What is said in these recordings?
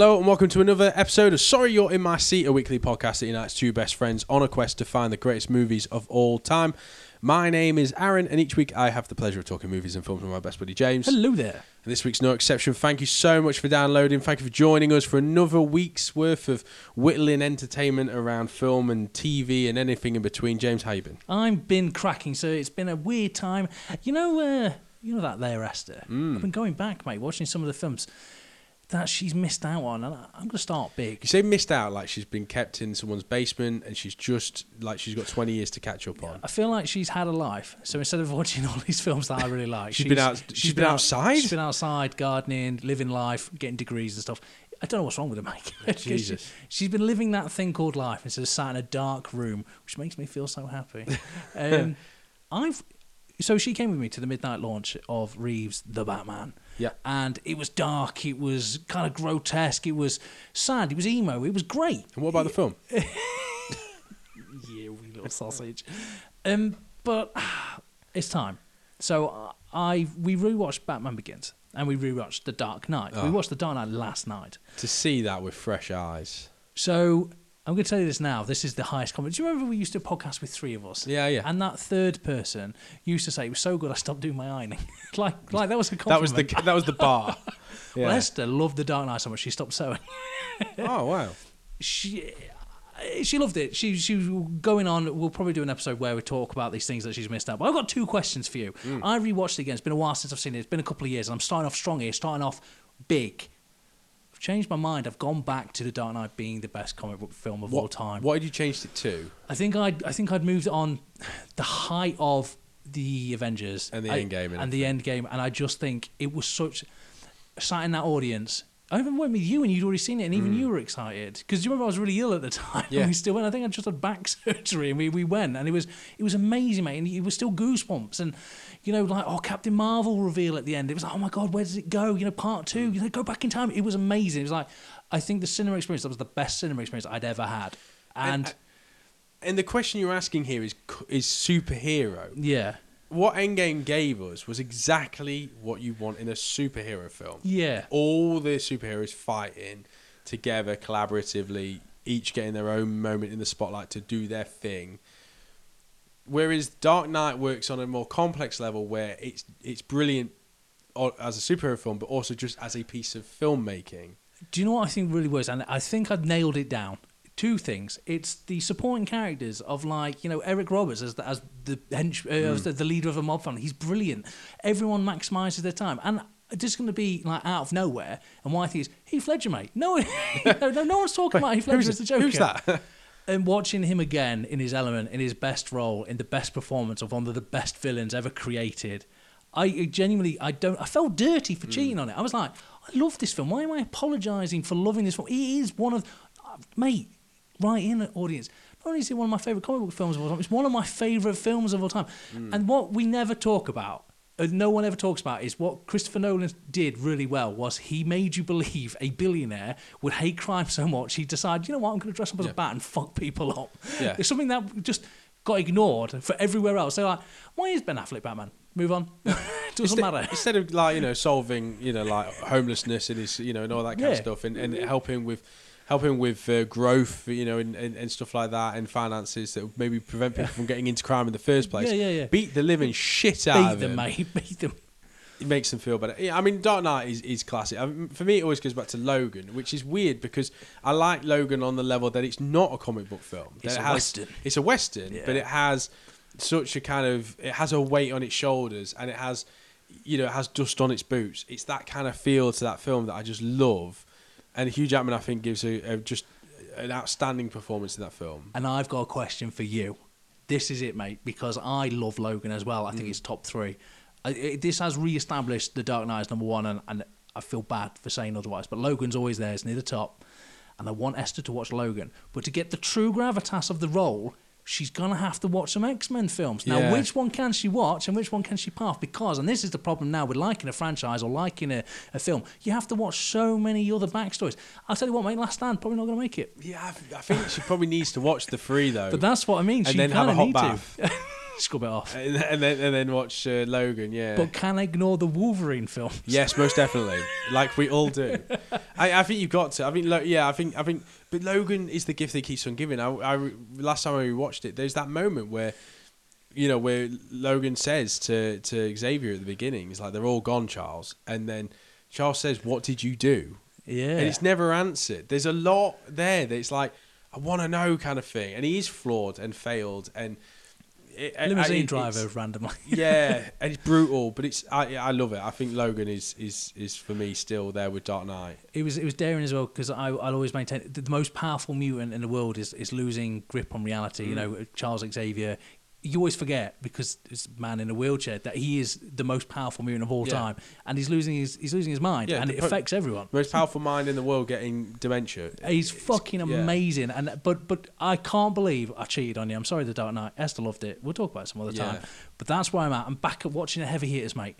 Hello and welcome to another episode of Sorry You're in My Seat, a weekly podcast that unites two best friends on a quest to find the greatest movies of all time. My name is Aaron, and each week I have the pleasure of talking movies and films with my best buddy James. Hello there. And this week's no exception. Thank you so much for downloading. Thank you for joining us for another week's worth of whittling entertainment around film and TV and anything in between. James, how you been? I've been cracking, so it's been a weird time. You know, uh, you know that there, Esther. Mm. I've been going back, mate, watching some of the films that she's missed out on, and I'm going to start big. You say missed out like she's been kept in someone's basement and she's just like she's got 20 years to catch up on. I feel like she's had a life. So instead of watching all these films that I really like, She's been out- she's been out- outside? She's been outside, gardening, living life, getting degrees and stuff. I don't know what's wrong with her, mate. 'Cause she- Jesus. she's been living that thing called life instead of sat in a dark room, which makes me feel so happy. um, I've so she came with me to the midnight launch of Reeves' The Batman. Yeah. And it was dark, it was kind of grotesque, it was sad, it was emo, it was great. And what about the film? Yeah, we little sausage. Um, but it's time. So I we rewatched Batman Begins and we rewatched The Dark Knight. We Oh. watched The Dark Knight last night. to see that with fresh eyes. So I'm going to tell you this now. This is the highest comment. Do you remember we used to podcast with three of us? Yeah, yeah. And that third person used to say it was so good I stopped doing my ironing. like, like that was a That was the that was the bar. Well, Esther loved The Dark Knight so much she stopped sewing. oh wow. she she loved it. She she was going on. We'll probably do an episode where we talk about these things that she's missed out. But I've got two questions for you. Mm. I rewatched it again. It's been a while since I've seen it. It's been a couple of years, and I'm starting off strong here. Starting off big. Changed my mind. I've gone back to The Dark Knight being the best comic book film of all time. What did you change it to? I think I'd I think I'd moved on the height of the Avengers And the I- Endgame and and the end game, and I just think it was such sat in that audience. I even went with you, and you'd already seen it, and even hmm. you were excited because you remember I was really ill at the time. Yeah. and we still went. I think I just had back surgery, and we, we went, and it was it was amazing, mate. And it was still goosebumps, and you know, like oh, Captain Marvel reveal at the end. It was like, oh my god, where does it go? You know, part two. Hmm. You know, go back in time. It was amazing. It was like I think the cinema experience that was the best cinema experience I'd ever had, and. And- uh, And the question you're asking here is is superhero. yeah, What Endgame gave us was exactly what you want in a superhero film. yeah, All the superheroes fighting together collaboratively, each getting their own moment in the spotlight to do their thing. Whereas Dark Knight works on a more complex level where it's it's brilliant as a superhero film, but also just as a piece of filmmaking. Do you know what I think really works? And I think I've nailed it down. Two things. It's the supporting characters of like you know Eric Roberts as the, as the hench, uh, as the, the leader of a mob family. He's brilliant. Everyone maximises their time, and is going to be like out of nowhere. And why I think is Heath Ledger, mate. No, no, no, no one's talking about Heath Ledger as the Joker. who's that? and watching him again in his element, in his best role, in the best performance of one of the best villains ever created, I genuinely, I don't, I felt dirty for cheating on it. I was like, I love this film. Why am I apologising for loving this film? It is one of, uh, mate, right in the audience. Not only is it one of my favourite comic book films of all time, it's one of my favourite films of all time. And what we never talk about, uh, no one ever talks about, is what Christopher Nolan did really well was he made you believe a billionaire would hate crime so much he'd decide, you know what, I'm going to dress up as Yeah. a bat and fuck people up. Yeah. It's something that just got ignored for everywhere else. They're like, why is Ben Affleck Batman? Move on. It doesn't instead, matter. instead of like you know solving you know like homelessness and his you know and all that kind of stuff and, and helping with helping with uh, growth you know and, and, and stuff like that and finances that would maybe prevent people from getting into crime in the first place Yeah, yeah, yeah. beat the living shit out Beat of them, him mate. Beat them. it makes them feel better yeah, I mean Dark Knight is, is classic I mean, for me it always goes back to Logan which is weird because I like Logan on the level that it's not a comic book film It's a it has- western. it's a western Yeah. but it has such a kind of it has a weight on its shoulders and it has you know it has dust on its boots it's that kind of feel to that film that i just love and hugh jackman i think gives a, a just an outstanding performance in that film And I've got a question for you. This is it, mate, because I love Logan as well. I Mm. think it's top three. I, it, this has re-established The Dark Knight as number one, and, and I feel bad for saying otherwise. But Logan's always there; it's near the top. And I want Esther to watch Logan, but to get the true gravitas of the role, she's gonna have to watch some X Men films. Now, Yeah. which one can she watch, and which one can she pass? Because, and this is the problem now with liking a franchise or liking a, a film, you have to watch so many other backstories. I'll tell you what, mate, Last Stand probably not gonna make it. yeah i, I think she probably needs to watch the three though But that's what I mean. and she then have a hot to. bath scrub it off. and, and then and then watch uh, Logan. Yeah, But can I ignore the Wolverine film? Yes, most definitely. like we all do. I, I think you've got to. I think, Lo- yeah, I think, I think. But Logan is the gift that keeps on giving. I, I last time I watched it, there's that moment where, you know, where Logan says to to Xavier at the beginning, he's like, "They're all gone, Charles," and then Charles says, "What did you do?" Yeah. And it's never answered. There's a lot there that it's like, I want to know, kind of thing. And he is flawed and failed and. It, Limousine it- driver randomly. yeah, and it's brutal, but it's I I love it. I think Logan is is is for me still there with Dark Knight. it was it was daring as well because I I'll always maintain the, the most powerful mutant in the world is is losing grip on reality. Mm. You know, Charles Xavier. You always forget because this man in a wheelchair that he is the most powerful mutant of all Yeah. time, and he's losing his he's losing his mind, Yeah, and it po- affects everyone. Most powerful mind in the world getting dementia. He's It's- fucking yeah. amazing, and but but I can't believe I cheated on you. I'm sorry, The Dark Knight. Esther loved it. We'll talk about it some other time. But that's where I'm at. I'm back at watching the heavy hitters, mate.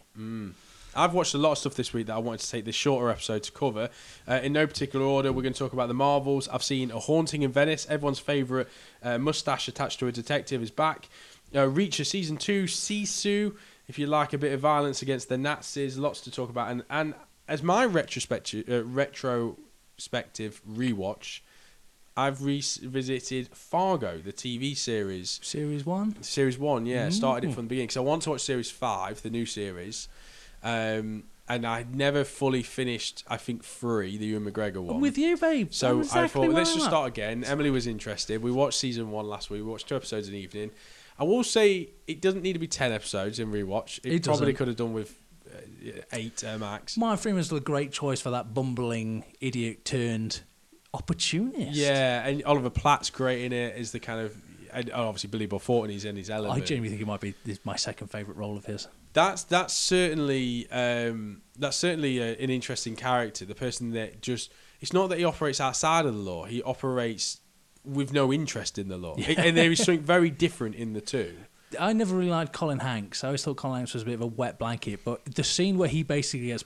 I've watched a lot of stuff this week that I wanted to take this shorter episode to cover. Uh, in no particular order, we're going to talk about the Marvels. I've seen A Haunting in Venice. Everyone's favourite uh, mustache attached to a detective is back. Uh, Reacher season two, Sisu. If you like a bit of violence against the Nazis, lots to talk about. And and as my retrospective uh, retrospective rewatch, I've revisited Fargo, the TV series. Series one. Series one, yeah, started it from the beginning because I want to watch series five, the new series, um, and I never fully finished. I think three, the Ewan McGregor one. I'm with you, babe. so exactly I thought let's just start again. Emily was interested. We watched season one last week. We watched two episodes in the evening. I will say it doesn't need to be ten episodes in rewatch. It, It probably doesn't. could have done with uh, eight uh, max. Martin Freeman's a great choice for that bumbling idiot turned opportunist. Yeah, and Oliver Platt's great in it. Is the kind of and obviously Billy Bob Thornton. He's in his element. I genuinely think it might be this- my second favourite role of his. That's that's certainly um, that's certainly a, an interesting character. The person that just it's not that he operates outside of the law. He operates with no interest in the law, Yeah. and there is something very different in the two. I never really liked Colin Hanks. I always thought Colin Hanks was a bit of a wet blanket, but the scene where he basically gets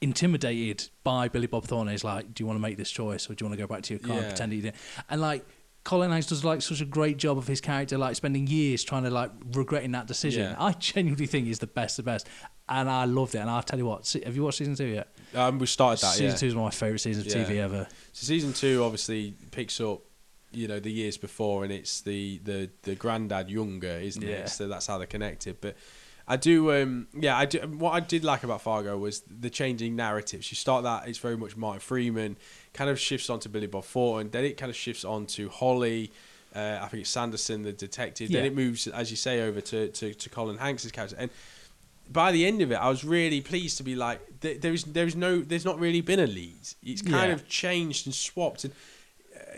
intimidated by Billy Bob Thornton is like, "Do you want to make this choice, or do you want to go back to your car and pretend you didn't?" And like. Colin Hanks does like such a great job of his character, like spending years trying to like regretting that decision. Yeah. I genuinely think he's the best, of the best, and I loved it. And I'll tell you what, have you watched season two yet? Um, we started that. season yeah. two is one of my favorite seasons of Yeah. TV ever. So season two obviously picks up, you know, the years before, and it's the the the granddad younger, isn't Yeah. it? So that's how they're connected. But I do, um, yeah, I do. What I did like about Fargo was the changing narratives. You start that it's very much Martin Freeman, kind of shifts on to Billy Bob Thornton, then it kind of shifts on to Holly. Uh, I think it's Sanderson, the detective. Then it moves, as you say, over to, to, to Colin Hanks' character. And by the end of it, I was really pleased to be like, there's there's no, there's not really been a lead. It's kind Yeah. of changed and swapped, and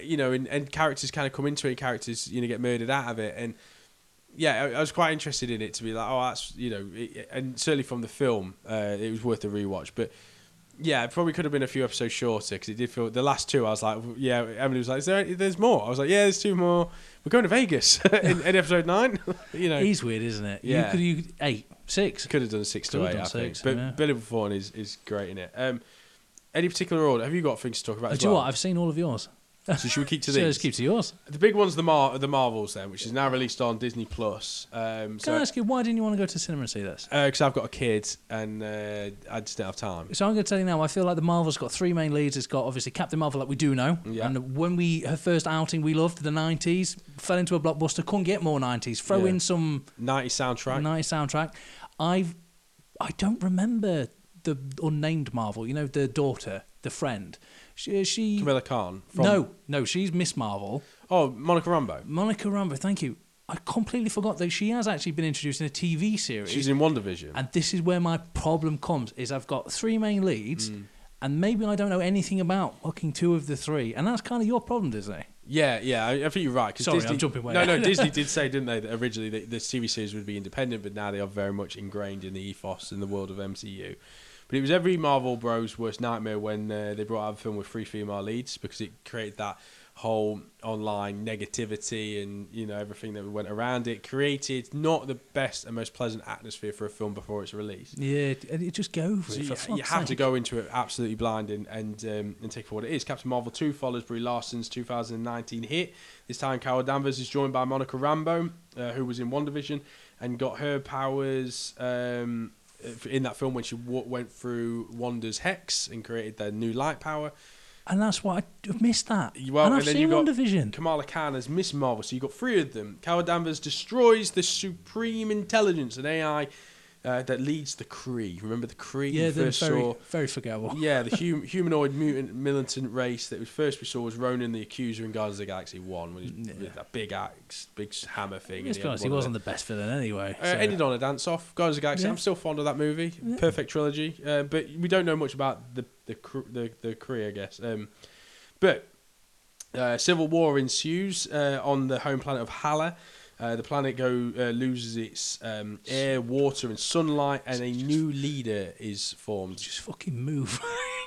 you know, and, and characters kind of come into it. Characters, you know, get murdered out of it, and yeah, I, I was quite interested in it to be like, oh, that's you know, it, and certainly from the film, uh, it was worth a rewatch. But yeah, it probably could have been a few episodes shorter because it did feel the last two. I was like, yeah, Emily was like, is there? There's more. I was like, yeah, there's two more. We're going to Vegas in, in episode nine. you know, He's weird, isn't it? Yeah. You could you eight, six. could have done six Could to eight, done I six, think. But yeah. Billy Bob is, is great in it. Um, any particular order? Have you got things to talk about? Uh, do you know well? what? I've seen all of yours. So should we keep to So these? let's keep to yours. The big one's the Mar- the Marvels then, which is now released on Disney Plus. Um, Can I ask you why didn't you want to go to cinema and see this? because I've got a kid and uh, I just don't have time. So I'm going to tell you now. I feel like the Marvel's got three main leads. It's got obviously Captain Marvel, that we do know, Yeah. and when we her first outing, we loved the '90s. Fell into a blockbuster. Couldn't get more '90s. Throw Yeah. in some 90 soundtrack. nice soundtrack. I've I don't remember the unnamed Marvel. You know, the daughter, the friend. She, she Kamala Khan. From, no, no, she's Miss Marvel. Oh, Monica Rambeau. Monica Rambeau. Thank you. I completely forgot that she has actually been introduced in a TV series. She's in WandaVision. And this is where my problem comes: is I've got three main leads, Mm. and maybe I don't know anything about fucking two of the three, and that's kind of your problem, Disney. Yeah, yeah, I, I think you're right. Sorry, Disney, I'm jumping way No, no. Disney did say, didn't they, that originally the, the TV series would be independent, but now they are very much ingrained in the ethos in the world of MCU. But it was every Marvel Bros' worst nightmare when uh, they brought out a film with three female leads because it created that whole online negativity and you know everything that went around it. Created not the best and most pleasant atmosphere for a film before it's release. Yeah, and it just go over So it. you, for you have to go into it absolutely blind and and, um, and take for what it is. Captain Marvel 2 follows Brie Larson's 2019 hit. This time, Carol Danvers is joined by Monica Rambeau, uh, who was in WandaVision. and got her powers um, in that film when she w- went through Wanda's hex and created their new light power. And that's why I've missed that. Well, and I've then seen Wonder Vision. Kamala Khan as Miss Marvel. So you've got three of them. Carol Danvers destroys the supreme intelligence, and AI uh, that leads the Kree. Remember the Kree? Yeah, they're first very, saw. very forgettable. Yeah, the hum- humanoid mutant militant race that we first we saw was Ronan the Accuser in Guardians of the Galaxy One, with, Yeah. with that big axe, big hammer thing. Let's he be honest, he wasn't the best villain anyway. uh, so- ended on a dance off. Guardians of the Galaxy. Yeah. I'm still fond of that movie. Yeah. Perfect trilogy. Uh, but we don't know much about the the the, the Kree, I guess. Um, but uh, civil war ensues uh, on the home planet of Hala. Uh, the planet go uh, loses its um, air, water, and sunlight, and a new leader is formed. Just fucking move.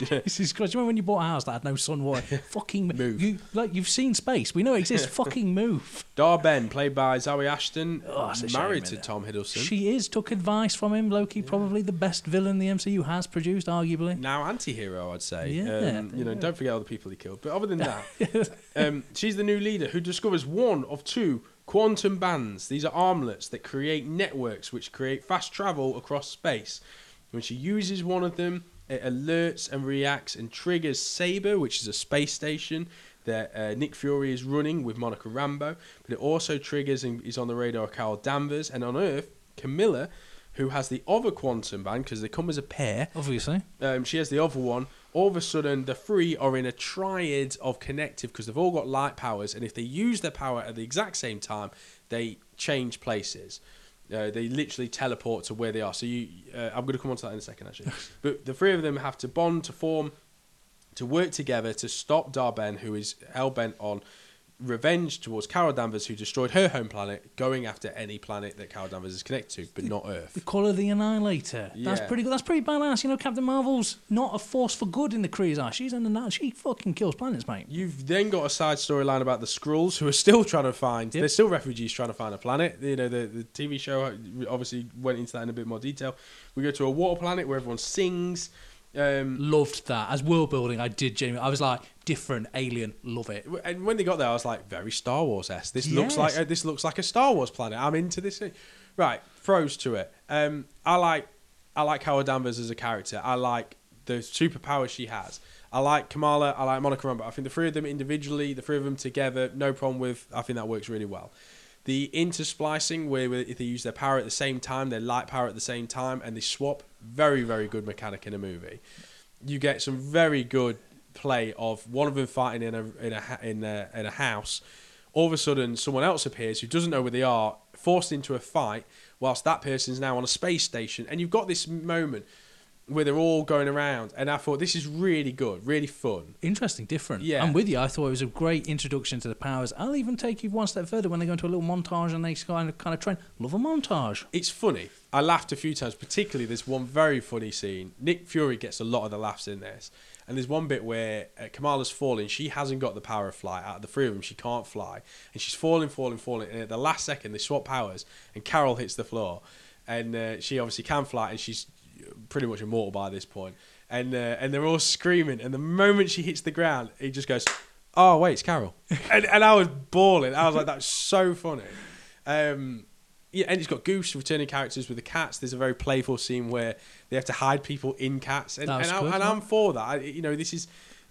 this is crazy. Remember when you bought a house that had no sun water? fucking move. You, like you've seen space. We know it exists. fucking move. Dar-Benn, played by Zoe Ashton, Oh, a shame, married to? Tom Hiddleston. She is took advice from him. Loki, probably the best villain the MCU has produced, arguably. now anti-hero i'd say Yeah, um, you know don't forget all the people he killed but other than that um, she's the new leader who discovers one of two quantum bands these are armlets that create networks which create fast travel across space when she uses one of them it alerts and reacts and triggers saber which is a space station that uh, Nick Fury is running with Monica Rambeau, but it also triggers and is on the radar of Carol Danvers, and on Earth, Kamala, who has the other quantum band because they come as a pair, Obviously. um, she has the other one. All of a sudden, the three are in a triad of connective because they've all got light powers, and if they use their power at the exact same time, they change places. Uh, they literally teleport to where they are. So you, uh, I'm going to come on to that in a second, actually. but the three of them have to bond to form, to work together to stop Dar-Benn, who is hell bent on revenge towards Carol Danvers, who destroyed her home planet, going after any planet that Carol Danvers is connected to, but not Earth. The Call her the Annihilator. That's pretty good. That's pretty badass. You know, Captain Marvel's not a force for good in the Kree's eye. She's the night. She fucking kills planets, mate. You've then got a side storyline about the Skrulls who are still trying to find. Yep. They're still refugees trying to find a planet. You know, the the TV show obviously went into that in a bit more detail. We go to a water planet where everyone sings. Um, Loved that. As world building, I did genuinely. I was like, different, alien, love it. and when they got there, I was like, very Star Wars s. This looks like a, this looks like a Star Wars planet. I'm into this. thing. Right, pros to it. Um, I like I like Carol Danvers as a character. I like the superpowers she has. I like Kamala. I like Monica Rambeau. I think the three of them individually, the three of them together, no problem with. I think that works really well. The intersplicing, where if they use their power at the same time, their light power at the same time, and they swap, very very good mechanic in a movie. You get some very good play of one of them fighting in a in a in a, in a house. All of a sudden, someone else appears who doesn't know where they are, forced into a fight, whilst that person's now on a space station, and you've got this moment where they're all going around, and I thought this is really good, really fun. Interesting, different. Yeah. I'm with you. I thought it was a great introduction to the powers. I'll even take you one step further when they go into a little montage and they kind of kind of train. Love a montage. It's funny. I laughed a few times, particularly there's one very funny scene. Nick Fury gets a lot of the laughs in this. And there's one bit where uh, Kamala's falling. She hasn't got the power of flight. Out of the three of them, she can't fly. And she's falling, falling, falling. And at the last second, they swap powers, and Carol hits the floor. And uh, she obviously can fly, and she's pretty much immortal by this. And, uh, and they're all screaming. And the moment she hits the ground, he just goes, Oh, wait, it's Carol. and, and I was bawling. I was like, That's so funny. Um, yeah, and it's got Goose returning characters with the cats. There's a very playful scene where they have to hide people in cats, and, and, I, and I'm for that. I, you know, this is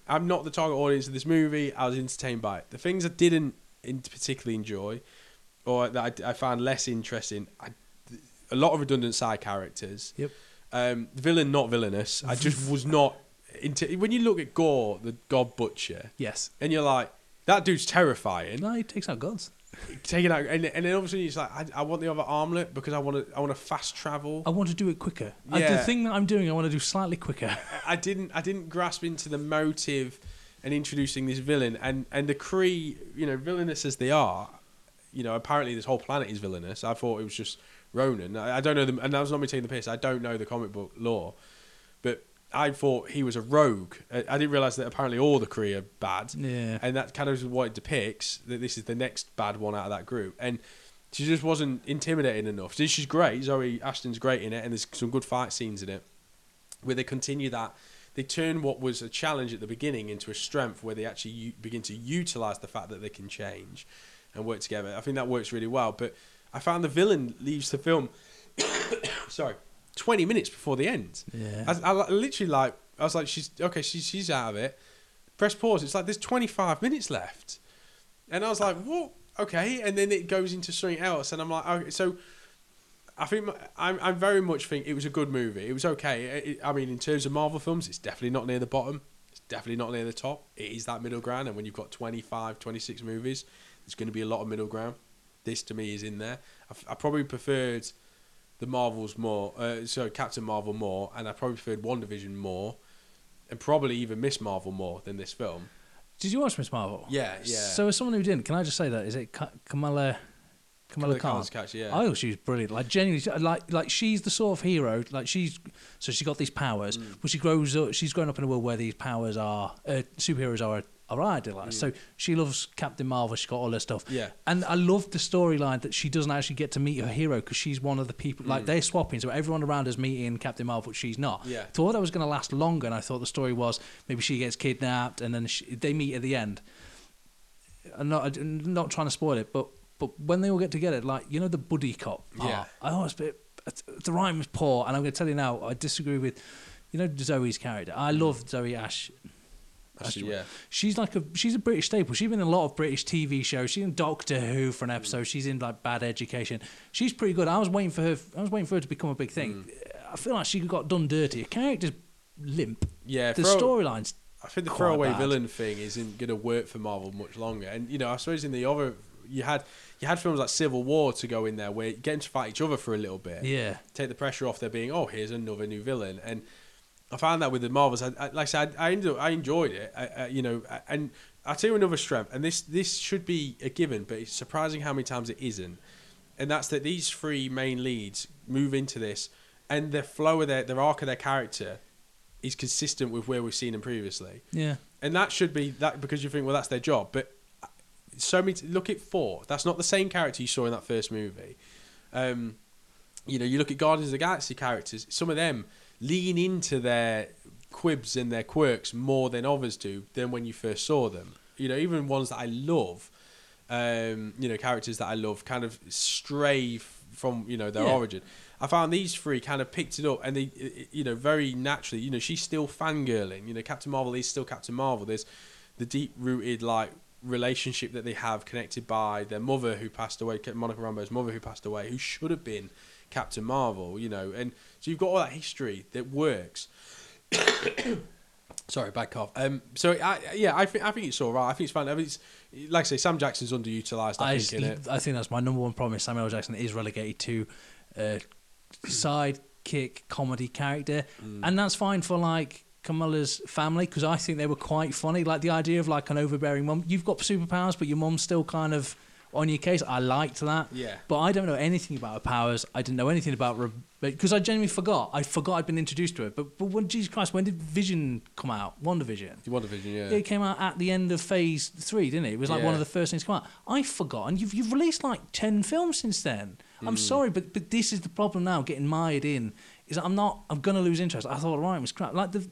I'm not the target audience of this movie. I was entertained by it. The things I didn't in particularly enjoy, or that I, I found less interesting, I, a lot of redundant side characters. Yep. Um, villain not villainous. I just was not into. When you look at Gorr, the God Butcher, Yes. and you're like, that dude's terrifying No, he takes out gods. take it out, and, and then obviously he's like I, I want the other armlet because I want to I want to fast travel. I want to do it quicker. I, the thing that I'm doing, I want to do slightly quicker. I didn't I didn't grasp into the motive and introducing this villain and and the Kree, you know, villainous as they are, you know, apparently this whole planet is villainous. I thought it was just Ronan. I, I don't know them, and that was not me taking the piss. I don't know the comic book lore, but I thought he was a rogue. I, I didn't realize that apparently all the Kree are bad. Yeah. and that kind of is what it depicts that this is the next bad one out of that group and she just wasn't intimidating enough she's great zoe ashton's great in it and there's some good fight scenes in it where they continue that they turn what was a challenge at the beginning into a strength where they actually u- begin to utilize the fact that they can change and work together i think that works really well but I found the villain leaves the film. sorry, twenty minutes before the end. Yeah. I, I literally like I was like, she's okay, she's she's out of it. Press pause. It's like there's 25 minutes left, and I was like, what? Okay, and then it goes into something else, and I'm like, okay, so. I think my- I'm, I'm very much think it was a good movie. It was okay. It- I mean, in terms of Marvel films, it's definitely not near the bottom. It's definitely not near the top. It is that middle ground, and when you've got 25, 26 movies, there's going to be a lot of middle ground. This to me is in there. I probably preferred the Marvels more, uh, so Captain Marvel more, and I probably preferred WandaVision more, and probably even Miss Marvel more than this film. Did you watch Miss Marvel? Yeah, yeah. So as someone who didn't, can I just say that is it Ka- Kamala Kamala Khan? Catch, yeah. I thought she was brilliant. Like genuinely, like like she's the sort of hero. Like she's so she's got these powers, Mm. but she grows up. She's grown up in a world where these powers are uh, superheroes are idealized. So she loves Captain Marvel. she's got all her stuff. Mm. Yeah. And I love the storyline that she doesn't actually get to meet her hero because she's one of the people. Like they're swapping, so everyone around is meeting Captain Marvel, but she's not. Mm. Yeah. Thought that was going to last longer, and I thought the story was maybe she gets kidnapped and then she, they meet at the end. I'm not I'm not trying to spoil it, but but when they all get together, like you know the buddy cop part, Yeah. I always bit the rhyme was poor, and I'm going to tell you now, I disagree with you know Zoe's character. I love Zoe Ash. Yeah. She's like a she's a British staple. She's been in a lot of British TV shows. She's in Doctor Who for an episode. She's in like Bad Education. She's pretty good. I was waiting for her. I was waiting for her to become a big thing. Mm. I feel like she got done dirty. Her character's limp. Yeah, The storylines. I think the throwaway bad. villain thing isn't going to work for Marvel much longer. And you know, I suppose in the other, you had you had films like Civil War to go in there where you get them to fight each other for a little bit. Yeah. take the pressure off there being, oh, here's another new villain. And I found that with the Marvels, I, I, like I said, I, I, enjoyed, I enjoyed it. I, I, you know, I- and I'll tell you another strength, and this this should be a given, but it's surprising how many times it isn't. And that's that these three main leads move into this, and the flow of their their arc of their character is consistent with where we've seen them previously Yeah. and that should be that because you think well that's their job but so many look at four that's not the same character you saw in that first movie um you know you look at guardians of the galaxy characters some of them lean into their quibs and their quirks more than others do than when you first saw them you know even ones that i love um you know characters that i love kind of stray from you know their Yeah. origin I found these three kind of picked it up, and they, you know, very naturally. You know, she's still fangirling. You know, Captain Marvel is still Captain Marvel. There's the deep-rooted like relationship that they have, connected by their mother who passed away, Monica Rambeau's mother who passed away, who should have been Captain Marvel. You know, and so you've got all that history that works. Sorry, bad cough. Um, so I, yeah, I think I think it's all right. I think it's fine. I mean, it's like I say, Sam Jackson's underutilized. I, I, think in it. I think that's my number one problem. Is Samuel Jackson is relegated to uh, sidekick comedy character, Mm. and that's fine for like Kamala's family because I think they were quite funny. Like the idea of like an overbearing mum. You've got superpowers, but your mum's still kind of on your case. I liked that. Yeah. But I don't know anything about her powers. I didn't know anything about because I genuinely forgot. I forgot I'd been introduced to it. But but when Jesus Christ, when did Vision come out? Wonder Vision. WandaVision, yeah. It came out at the end of phase three, didn't it? It was like one of the first things to come out. I forgot, and you've you've released like ten films since then. I'm hmm. sorry, but but this is the problem now. Getting mired in is that I'm not. I'm gonna lose interest. I thought right, it was crap. Like the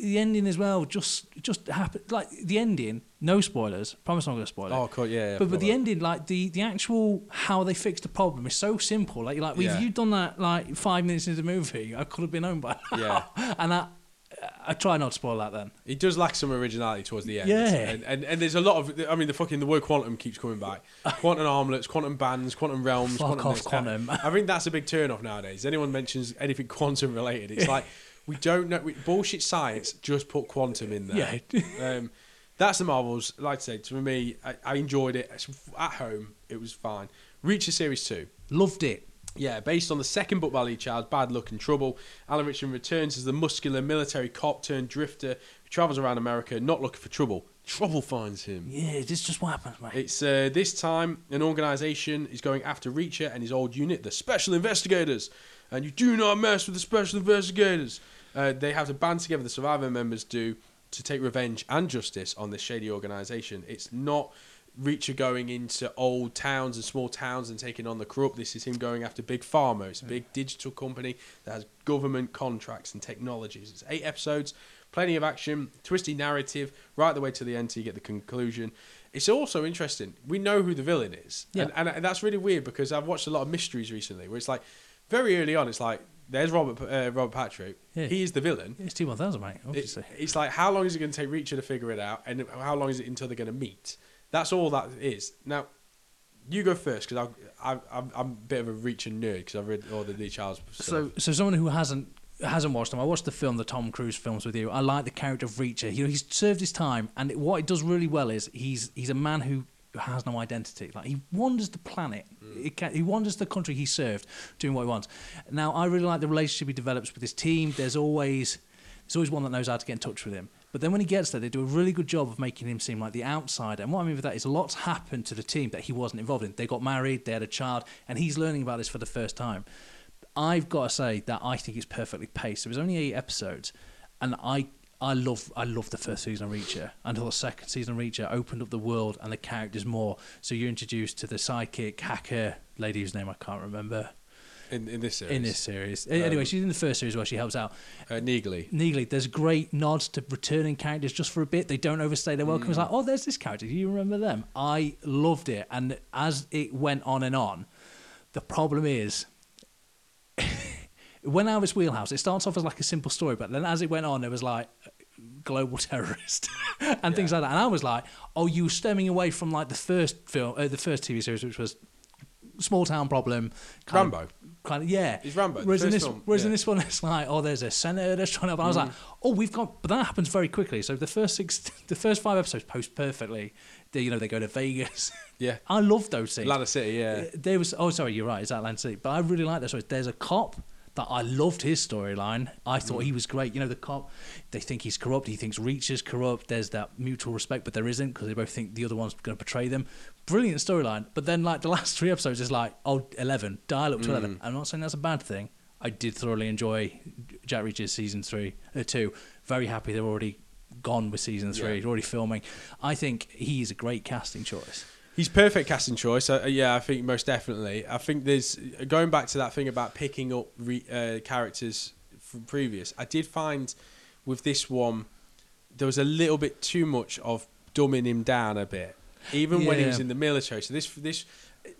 the ending as well. Just just happened. Like the ending. No spoilers. Promise I'm not gonna spoil it. Oh, cool, yeah, yeah. But but the ending, like the the actual how they fixed the problem is so simple. Like you're like, Yeah. if you'd done that like five minutes into the movie, I could have been home by now. Yeah and I I try not to spoil that then. It does lack some originality towards the end. Yeah. And, and and there's a lot of I mean the fucking the word quantum keeps coming back. Quantum armlets, quantum bands, quantum realms, Fuck quantum off, quantum. I think that's a big turn off nowadays. Anyone mentions anything quantum related, it's like we don't know we, bullshit science, just put quantum in there. um, that's the Marvels. Like I said, to me, I, I enjoyed it. At home, it was fine. Reacher Series 2. Loved it. Yeah, based on the second book by Lee Child's Bad Luck and Trouble, Alan Ritchson returns as the muscular military cop turned drifter who travels around America not looking for trouble. Trouble finds him. Yeah, this is just what happens, mate. It's uh, this time an organisation is going after Reacher and his old unit, the Special Investigators. And you do not mess with the Special Investigators. Uh, they have to band together, the Survivor members do, to take revenge and justice on this shady organisation. It's not Reacher going into old towns and small towns and taking on the corrupt. This is him going after Big Pharma. It's a big digital company that has government contracts and technologies. It's eight episodes, plenty of action, twisty narrative, right the way to the end till you get the conclusion. it's also interesting. We know who the villain is, Yeah. and, and and that's really weird because I've watched a lot of mysteries recently where it's like very early on, it's like there's Robert uh, Robert Patrick, Yeah. he is the villain. It's T one thousand, mate. It- it's like how long is it going to take Reacher to figure it out, and how long is it until they're going to meet? That's all that is. Now, you go first because I'm I'm I'm a bit of a Reacher nerd because I've read all the Lee Child's stuff. So, so someone who hasn't hasn't watched them, I watched the film, the Tom Cruise films with you. I like the character of Reacher. You know, he's served his time, and what it does really well is he's he's a man who has no identity. Like he wanders the planet, mm. he, can, he wanders the country he served, doing what he wants. Now, I really like the relationship he develops with his team. There's always there's always one that knows how to get in touch with him. But then when he gets there, they do a really good job of making him seem like the outsider. And what I mean by that is lots happened to the team that he wasn't involved in. They got married, they had a child, and he's learning about this for the first time. I've got to say that I think it's perfectly paced. There was only eight episodes, and I I love I love the first season of Reacher until the second season of Reacher opened up the world and the characters more. So you're introduced to the psychic hacker lady whose name I can't remember in in this series, in this series. anyway, Um, she's in the first series where she helps out. uh, Neagley. Nearly, there's great nods to returning characters just for a bit. They don't overstay their welcome. It's Mm. like, oh, there's this character. Do you remember them? I loved it. And as it went on and on, the problem is, when went out of its wheelhouse. It starts off as like a simple story, but then as it went on, it was like global terrorist and things like that. And I was like, oh, you were stemming away from like the first film, uh, the first TV series, which was small town problem. kind of- Rambo. kind of yeah. It's Rambo, Whereas in this, film, whereas in this one, it's like, oh, there's a senator that's trying to. I was like, oh, we've got, but that happens very quickly. So the first six, the first five episodes post perfectly. They, you know, they go to Vegas. Yeah, I love those scenes. Atlanta City. Yeah, There was, oh, sorry, you're right. It's Atlantic City, but I really like those. There's a cop that I loved his storyline. I thought Mm. he was great. You know, the cop, they think he's corrupt. He thinks Reacher's corrupt. There's that mutual respect, but there isn't because they both think the other one's going to betray them. Brilliant storyline. But then, like, the last three episodes is like, oh, 11, dial up to 11. Mm. I'm not saying that's a bad thing. I did thoroughly enjoy Jack Reacher's season three, uh, two. Very happy they're already gone with season three, Yeah. already filming. I think he's a great casting choice. He's perfect casting choice. Uh, yeah, I think most definitely. I think there's going back to that thing about picking up re, uh, characters from previous. I did find with this one there was a little bit too much of dumbing him down a bit, even when he was in the military. So this this.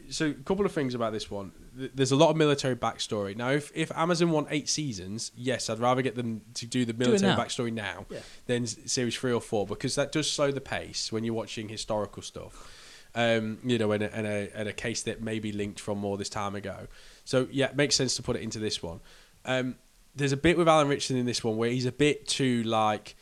So a couple of things about this one. There's a lot of military backstory. Now, if, if Amazon want eight seasons, yes, I'd rather get them to do the military now. backstory now Yeah. than series three or four because that does slow the pace when you're watching historical stuff um, you know, and a, and, a, and a case that may be linked from more this time ago. So yeah, it makes sense to put it into this one. Um, there's a bit with Alan Ritchson in this one where he's a bit too like,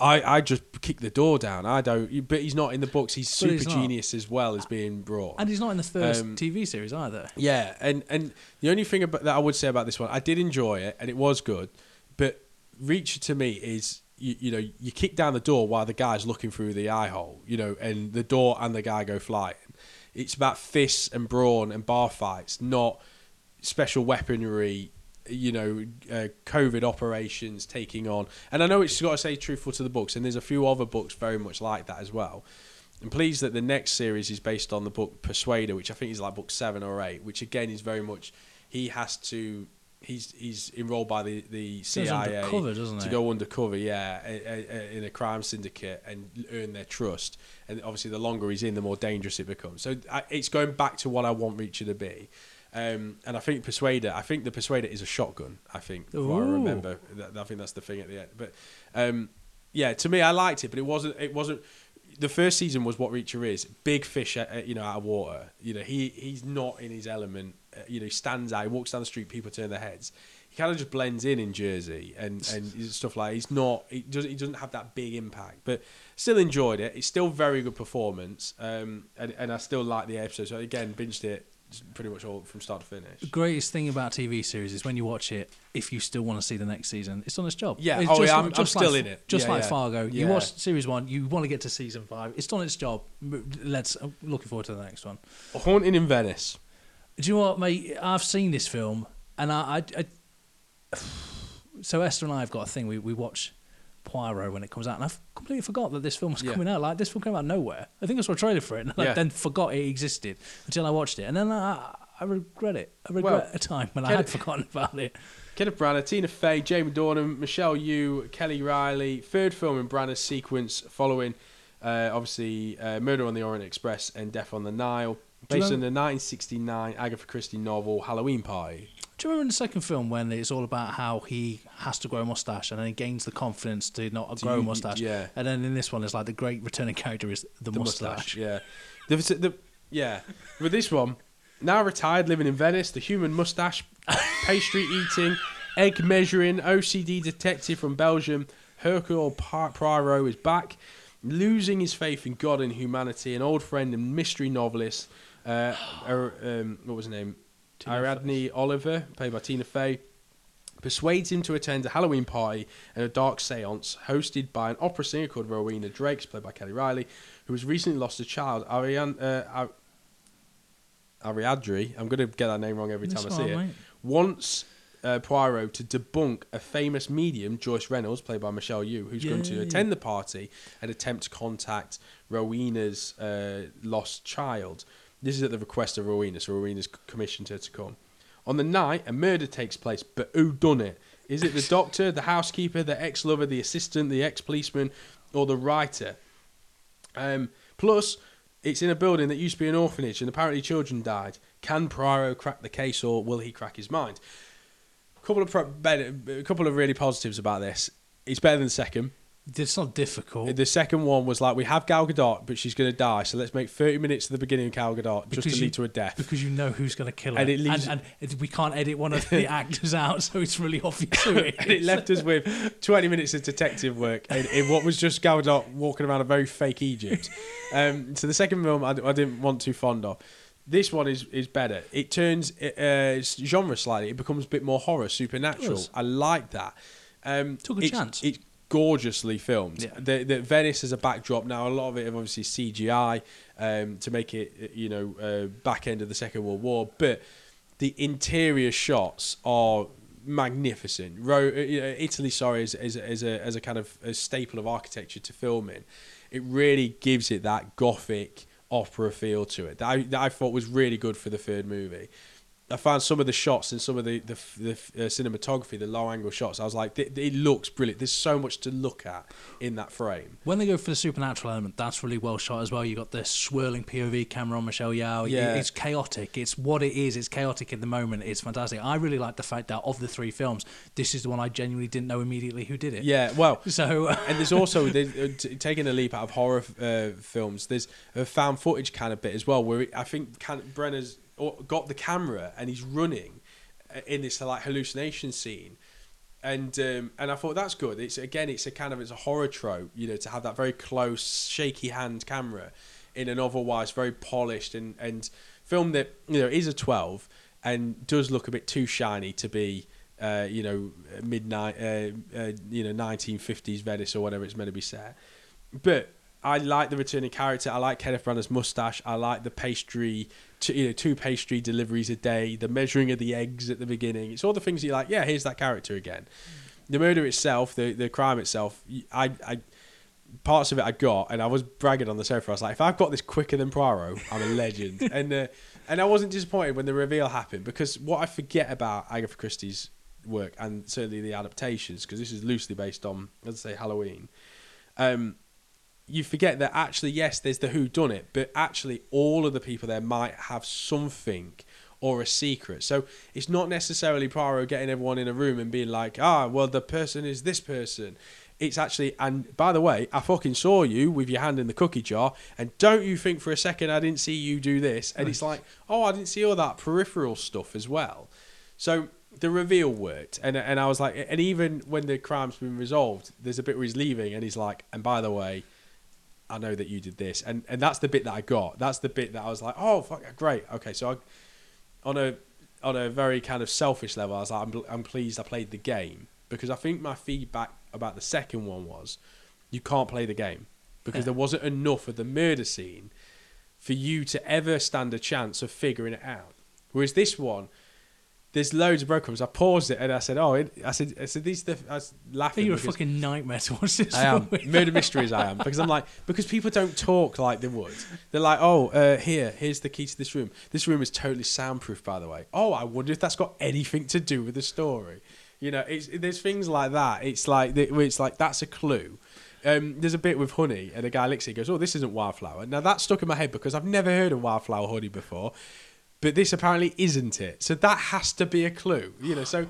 I, I just kick the door down. I don't, but he's not in the books. He's super he's genius as well as being brought. And he's not in the first Um, TV series either. Yeah, and and the only thing about, that I would say about this one, I did enjoy it, and it was good, but Reacher to me is you, you know you kick down the door while the guy's looking through the eye hole, you know, and the door and the guy go flying. It's about fists and brawn and bar fights, not special weaponry. You know, uh, COVID operations taking on, and I know it's got to say truthful to the books, and there's a few other books very much like that as well. I'm pleased that the next series is based on the book Persuader, which I think is like book seven or eight, which again is very much he has to he's he's enrolled by the the CIA undercover, doesn't to go undercover, yeah, in a crime syndicate and earn their trust. And obviously, the longer he's in, the more dangerous it becomes. So I, it's going back to what I want Reacher to be. Um, and I think Persuader, I think the Persuader is a shotgun. I think, I remember, I think that's the thing at the end. But um, yeah, to me, I liked it, but it wasn't. It wasn't. The first season was what Reacher is: big fish, uh, you know, out of water. You know, he he's not in his element. Uh, you know, he stands out. He walks down the street, people turn their heads. He kind of just blends in in Jersey and and stuff like. He's not. He doesn't. He doesn't have that big impact, but still enjoyed it. It's still very good performance, um, and and I still like the episode. So again, binged it pretty much all from start to finish. The greatest thing about TV series is when you watch it, if you still want to see the next season, it's done its job. Yeah. It's Oh, just yeah, like- I'm- I'm just still in it. Just Yeah, like yeah. Fargo, you watch series one, you want to get to season five. It's done its job. Let's. I'm looking forward to the next one. Haunting in Venice. Do you know what, mate? I've seen this film, and I, I, I so Esther and I have got a thing. We we watch Poirot when it comes out, and I've completely forgot that this film was Yeah. coming out. Like this film came out of nowhere. I think I saw a trailer for it, and I Yeah. then forgot it existed until I watched it, and then I, I regret it. I regret Well, a time when I had it- forgotten about it. Kenneth Branagh, Tina Fey, Jamie Dornan, Michelle Yeoh, Kelly Reilly. Third film in Branagh's sequence following Uh, obviously, uh, Murder on the Orient Express and Death on the Nile, based on the 1969 Agatha Christie novel Halloween Party. Do you remember in the second film when it's all about how he has to grow a mustache and then he gains the confidence to not To grow a mustache? yeah. And then in this one, it's like the great returning character is the, The mustache. mustache, yeah. The, the, yeah. With this one, now retired, living in Venice, the human mustache, pastry eating, egg measuring, OCD detective from Belgium, Hercule Poirot is back, losing his faith in God and humanity. An old friend and mystery novelist, uh, Ar- um, what was her name? Tina Ariadne Oliver, played by Tina Fey, persuades him to attend a Halloween party and a dark seance hosted by an opera singer called Rowena Drakes, played by Kelly Reilly, who has recently lost a child. Ariane, uh, Ar- Ariadne, I'm going to get that name wrong every time That's I see it, mate. wants uh, Poirot to debunk a famous medium, Joyce Reynolds, played by Michelle Yeoh, who's going to Yay. attend the party and attempt to contact Rowena's uh, lost child. This is at the request of Rowena, so Rowena's commissioned her to come. On the night, a murder takes place, but who done it? Is it the doctor, the housekeeper, the ex-lover, the assistant, the ex-policeman, or the writer? Um, plus, it's in a building that used to be an orphanage, and apparently children died. Can Poirot crack the case, or will he crack his mind? couple of pro- better, a couple of really positives about this. It's better than the second. It's not difficult. The second one was like we have Gal Gadot, but she's going to die, so let's make thirty minutes to the beginning of Gal Gadot just Because to you- lead to a death. because you know who's going to kill her. And And, it leaves- and, it- we can't edit one of the actors out, so it's really obvious who it is. and it left us with 20 minutes of detective work in, in what was just Gal Gadot walking around a very fake Egypt. Um, so the second film I, I didn't want too fond of. This one is, is better. It turns uh, genre slightly. It becomes a bit more horror, supernatural. I like that. Um, Took a it's, chance. It's gorgeously filmed. Yeah. The, the Venice is a backdrop. Now a lot of it, obviously CGI um, to make it, you know, uh, back end of the Second World War, but the interior shots are magnificent. Ro- uh, Italy, sorry, is, is, is a as a kind of a staple of architecture to film in. It really gives it that gothic opera feel to it that I, that I thought was really good for the third movie. I found some of the shots and some of the the, the uh, cinematography, the low angle shots. I was like, it, it looks brilliant. There's so much to look at in that frame. When they go for the supernatural element, that's really well shot as well. You got this swirling POV camera on Michelle Yeoh. Yeah. It's chaotic. It's what it is. It's chaotic in the moment. It's fantastic. I really like the fact that of the three films, this is the one I genuinely didn't know immediately who did it. Yeah, well, So and there's also uh, taking a leap out of horror uh, films. There's a found footage kind of bit as well, where it, I think can, Branagh's or- got the camera and he's running uh, in this like hallucination scene, and um, and I thought that's good. It's again, it's a kind of it's a horror trope, you know, to have that very close, shaky hand camera in an otherwise very polished and and film that you know is a twelve and does look a bit too shiny to be. Uh, you know, midnight, uh, uh, you know, 1950s Venice or whatever it's meant to be set. But I like the returning character. I like Kenneth Branagh's mustache. I like the pastry, two, you know, two pastry deliveries a day. The measuring of the eggs at the beginning. It's all the things you're like. Yeah, here's that character again. The murder itself, the the crime itself. I I parts of it I got, and I was bragging on the sofa. I was like, if I've got this quicker than Poirot, I'm a legend. and uh, and I wasn't disappointed when the reveal happened because what I forget about Agatha Christie's work and certainly the adaptations, because this is loosely based on, let's say, Halloween. Um, you forget that actually, yes, there's the who done it, but actually, all of the people there might have something or a secret. So it's not necessarily Poirot getting everyone in a room and being like, ah, well, the person is this person. It's actually, and by the way, I fucking saw you with your hand in the cookie jar, and don't you think for a second I didn't see you do this? And it's like, oh, I didn't see all that peripheral stuff as well. So the reveal worked, and and I was like, and even when the crime's been resolved, there's a bit where he's leaving, and he's like, and by the way, I know that you did this, and and that's the bit that I got. That's the bit that I was like, oh fuck, great, okay. So I, on a on a very kind of selfish level, I was like, I'm I'm pleased I played the game because I think my feedback about the second one was, you can't play the game because Yeah. there wasn't enough of the murder scene for you to ever stand a chance of figuring it out. Whereas this one, there's loads of breadcrumbs. I paused it and I said, "Oh," it, I said, "I said these." The, I was laughing. you're a fucking nightmare to watch this I am murder mysteries. I am because I'm like because people don't talk like they would. They're like, oh, uh, here, here's the key to this room. This room is totally soundproof, by the way. Oh, I wonder if that's got anything to do with the story. You know, it's there's things like that. It's like it's like that's a clue, Um, there's a bit with honey, and a guy licks it. He goes, "Oh, this isn't wildflower." Now that stuck in my head because I've never heard of wildflower honey before, but this apparently isn't it. So that has to be a clue, you know. So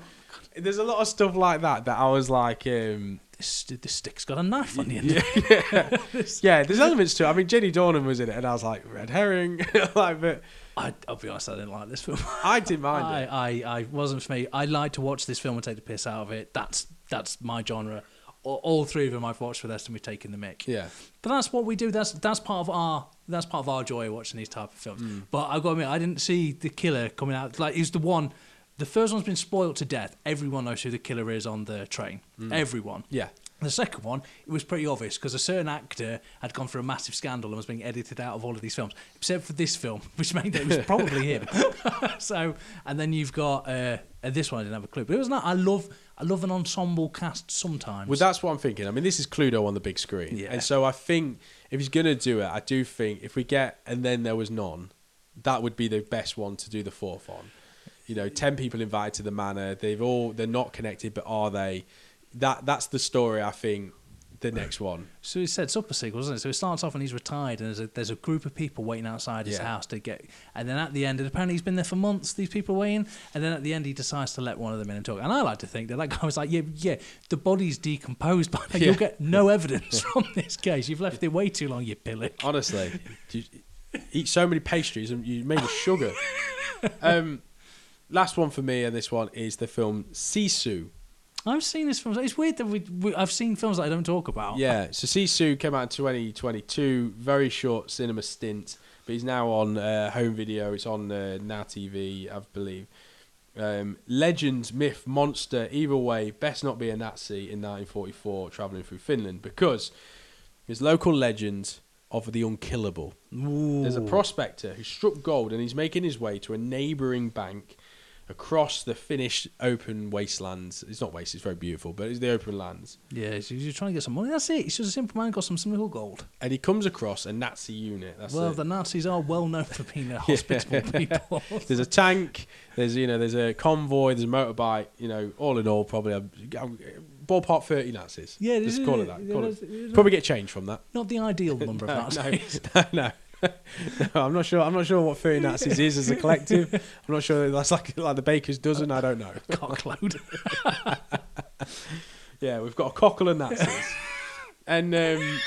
there's a lot of stuff like that that I was like, um, This, this stick's got a knife on the end. yeah, yeah. yeah. There's elements to it. I mean, Jamie Dornan was in it, and I was like, red herring, like, but I, I'll be honest, I didn't like this film. I didn't mind it. I, I, I wasn't for me. I like to watch this film and take the piss out of it. That's that's my genre. All, all three of them I've watched with us and we've taken the mick. Yeah. But that's what we do. That's that's part of our that's part of our joy watching these type of films. Mm. But I've got to admit, I didn't see the killer coming out. Like he's the one. The first one's been spoiled to death. Everyone knows who the killer is on the train. Mm. Everyone. Yeah. The second one, it was pretty obvious because a certain actor had gone through a massive scandal and was being edited out of all of these films, except for this film, which made that it was probably him. so, and then you've got uh, uh, this one. I didn't have a clue, but it was not. I love, I love an ensemble cast sometimes. Well, that's what I'm thinking. I mean, this is Cluedo on the big screen, Yeah. and so I think if he's gonna do it, I do think if we get and then there was none, that would be the best one to do the fourth on. You know, ten people invited to the manor. They've all they're not connected, but are they? That that's the story. I think the next one. So it sets up a sequel, doesn't it? So it starts off and he's retired, and there's a, there's a group of people waiting outside his Yeah. house to get. And then at the end, and apparently he's been there for months. These people waiting, and then at the end he decides to let one of them in and talk. And I like to think that that guy was like, yeah, yeah, the body's decomposed, but Yeah. you'll get no evidence from this case. You've left it way too long, you pillock. Honestly, you eat so many pastries and you made of sugar. um, last one for me, and this one is the film Sisu. I've seen this film. It's weird that we, we I've seen films that I don't talk about. Yeah, so Sisu came out in 2022, very short cinema stint, but he's now on uh, home video. It's on uh, Now TV, I believe. Um, legend, myth, monster, either way, best not be a Nazi in 1944 travelling through Finland because his local legend of the unkillable. There's a prospector who struck gold and he's making his way to a neighbouring bank across the Finnish open wastelands. It's not waste, it's very beautiful, but it's the open lands. Yeah, he's, he's trying to get some money. That's it. He's just a simple man got some simple gold. And he comes across a Nazi unit. That's well, it. the Nazis are well known for being a hospitable people. There's a tank. There's you know there's a convoy. There's a motorbike. You know, all in all, probably a, ballpark thirty Nazis. Yeah, just call it that. Call it. Probably get change from that. Not the ideal number no, of Nazis. no, no, no. I'm not sure. I'm not sure what thirty Nazis is as a collective. I'm not sure that's like like the baker's dozen. I don't know. Cockload. Yeah, we've got a cockle of Nazis, and um,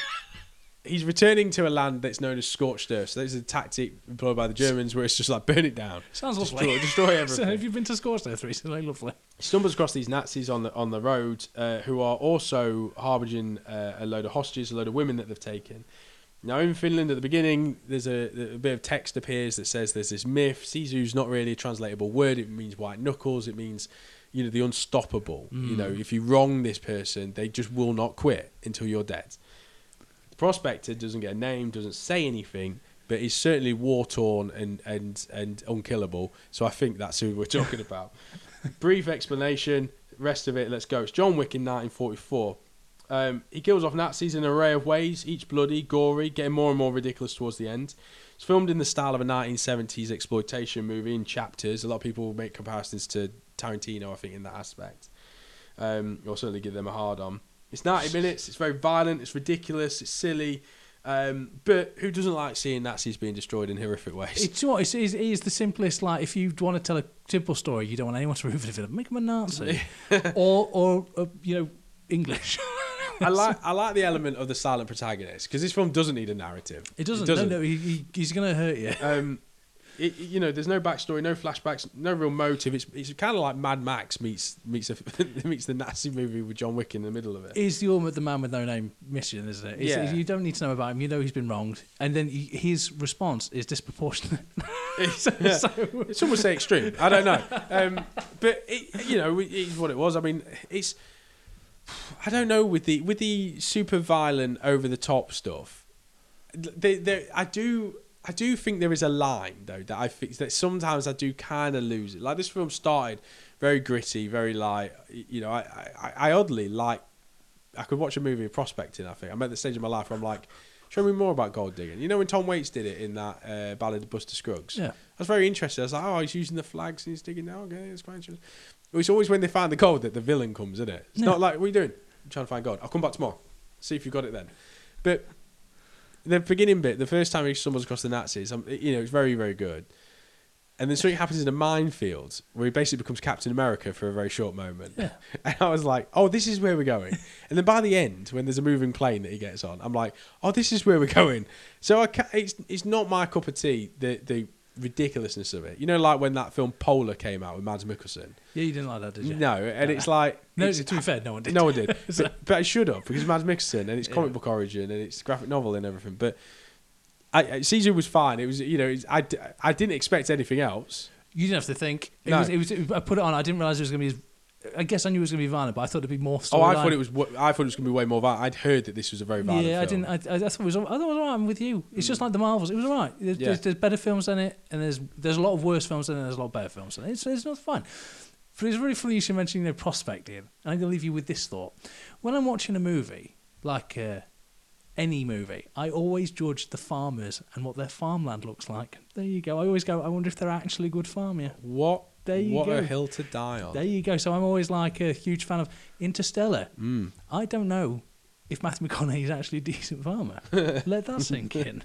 he's returning to a land that's known as scorched earth. So this is a tactic employed by the Germans, where it's just like burn it down, Sounds destroy, lovely. destroy So everything. have you been to Scorched Earth recently? Lovely. He stumbles across these Nazis on the on the road, uh, who are also harbouring uh, a load of hostages, a load of women that they've taken. Now in Finland, at the beginning, there's a, a bit of text appears that says there's this myth. Sisu's not really a translatable word. It means white knuckles. It means you know the unstoppable. You mm. know, if you wrong this person, they just will not quit until you're dead. The prospector doesn't get a name, doesn't say anything, but is certainly war torn and and and unkillable. So I think that's who we're talking about. Brief explanation. Rest of it, let's go. It's John Wick in 1944. Um, he kills off Nazis in an array of ways, each bloody, gory, getting more and more ridiculous towards the end. It's filmed in the style of a 1970s exploitation movie in chapters. A lot of people make comparisons to Tarantino, I think, in that aspect. Um, or certainly give them a hard on. It's 90 minutes. It's very violent. It's ridiculous. It's silly. Um, but who doesn't like seeing Nazis being destroyed in horrific ways? It's what it's, it's, it's the simplest. Like if you want to tell a simple story, you don't want anyone to the villain. Make him a Nazi, or or uh, you know English. I like I like the element of the silent protagonist because this film doesn't need a narrative. It doesn't. No, no, he, he, he's going to hurt you. Um, it, you know, there's no backstory, no flashbacks, no real motive. It's it's kind of like Mad Max meets meets a, meets the Nazi movie with John Wick in the middle of it. He's the the man with no name mission, isn't it? It's, Yeah. You don't need to know about him. You know he's been wronged, and then he, his response is disproportionate. so, so- Some would say extreme. I don't know, um, but it, you know, it's what it was. I mean, it's I don't know with the with the super violent, over the top stuff. They, they, I do. I do think there is a line though that I think that sometimes I do kind of lose it. Like this film started very gritty, very light. You know, I, I, I oddly like. I could watch a movie of prospecting. I think I'm at the stage of my life where I'm like, show me more about gold digging. You know, when Tom Waits did it in that uh, Ballad of Buster Scruggs. yeah. I was very interested. I was like, oh, he's using the flags and he's digging now. Okay, it's quite interesting. It's always when they find the gold that the villain comes, isn't it? It's Yeah. not like, what are you doing? I'm trying to find gold. I'll come back tomorrow. See if you've got it then. But the beginning bit, the first time he stumbles across the Nazis, um, you know, it's very, very good. And then something happens in a minefield where he basically becomes Captain America for a very short moment. Yeah. And I was like, oh, this is where we're going. and then by the end, when there's a moving plane that he gets on, I'm like, oh, this is where we're going. So I ca- it's, it's not my cup of tea, the, the ridiculousness of it. You know, like when that film Polar came out with Mads Mikkelsen? Yeah, you didn't like that, did you? No, and it's like. No, it's, to be fair, no one did. no one did. So- but, but I should have because Mads Mikkelsen and it's Yeah. comic book origin and it's graphic novel and everything. But I, I- Sisu was fine. It was you know it's, I, I didn't expect anything else. You didn't have to think. It No. was, it was, I put it on. I didn't realize it was going to be. As, I guess I knew it was going to be violent, but I thought it'd be more. Oh, I storyline. thought it was. I thought it was going to be way more violent. I'd heard that this was a very violent. Film. Yeah, I didn't. I, I, I thought it was. I thought it was alright. I'm with you. It's just like the Marvels. It was alright. There's, Yeah. there's, there's better films than it, and there's there's a lot of worse films than it. and There's a lot of better films than it. It's, it's not fine. But it's really funny you should mention you know, prospecting. And I'm going to leave you with this thought. When I'm watching a movie, like uh, any movie, I always judge the farmers and what their farmland looks like. There you go. I always go, I wonder if they're actually good farmers. What? There you what go. a hill to die on. There you go. So I'm always like a huge fan of Interstellar. Mm. I don't know if Matthew McConaughey is actually a decent farmer. Let that sink in.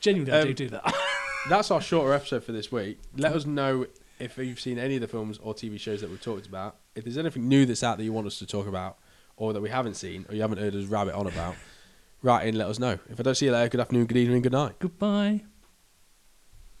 Genuinely, I do Um, do that. That's our shorter episode for this week. Let us know if you've seen any of the films or TV shows that we've talked about. If there's anything new that's out that you want us to talk about, or that we haven't seen, or you haven't heard us rabbit on about, write in. Let us know. If I don't see you later, good afternoon, good evening, good night. Goodbye.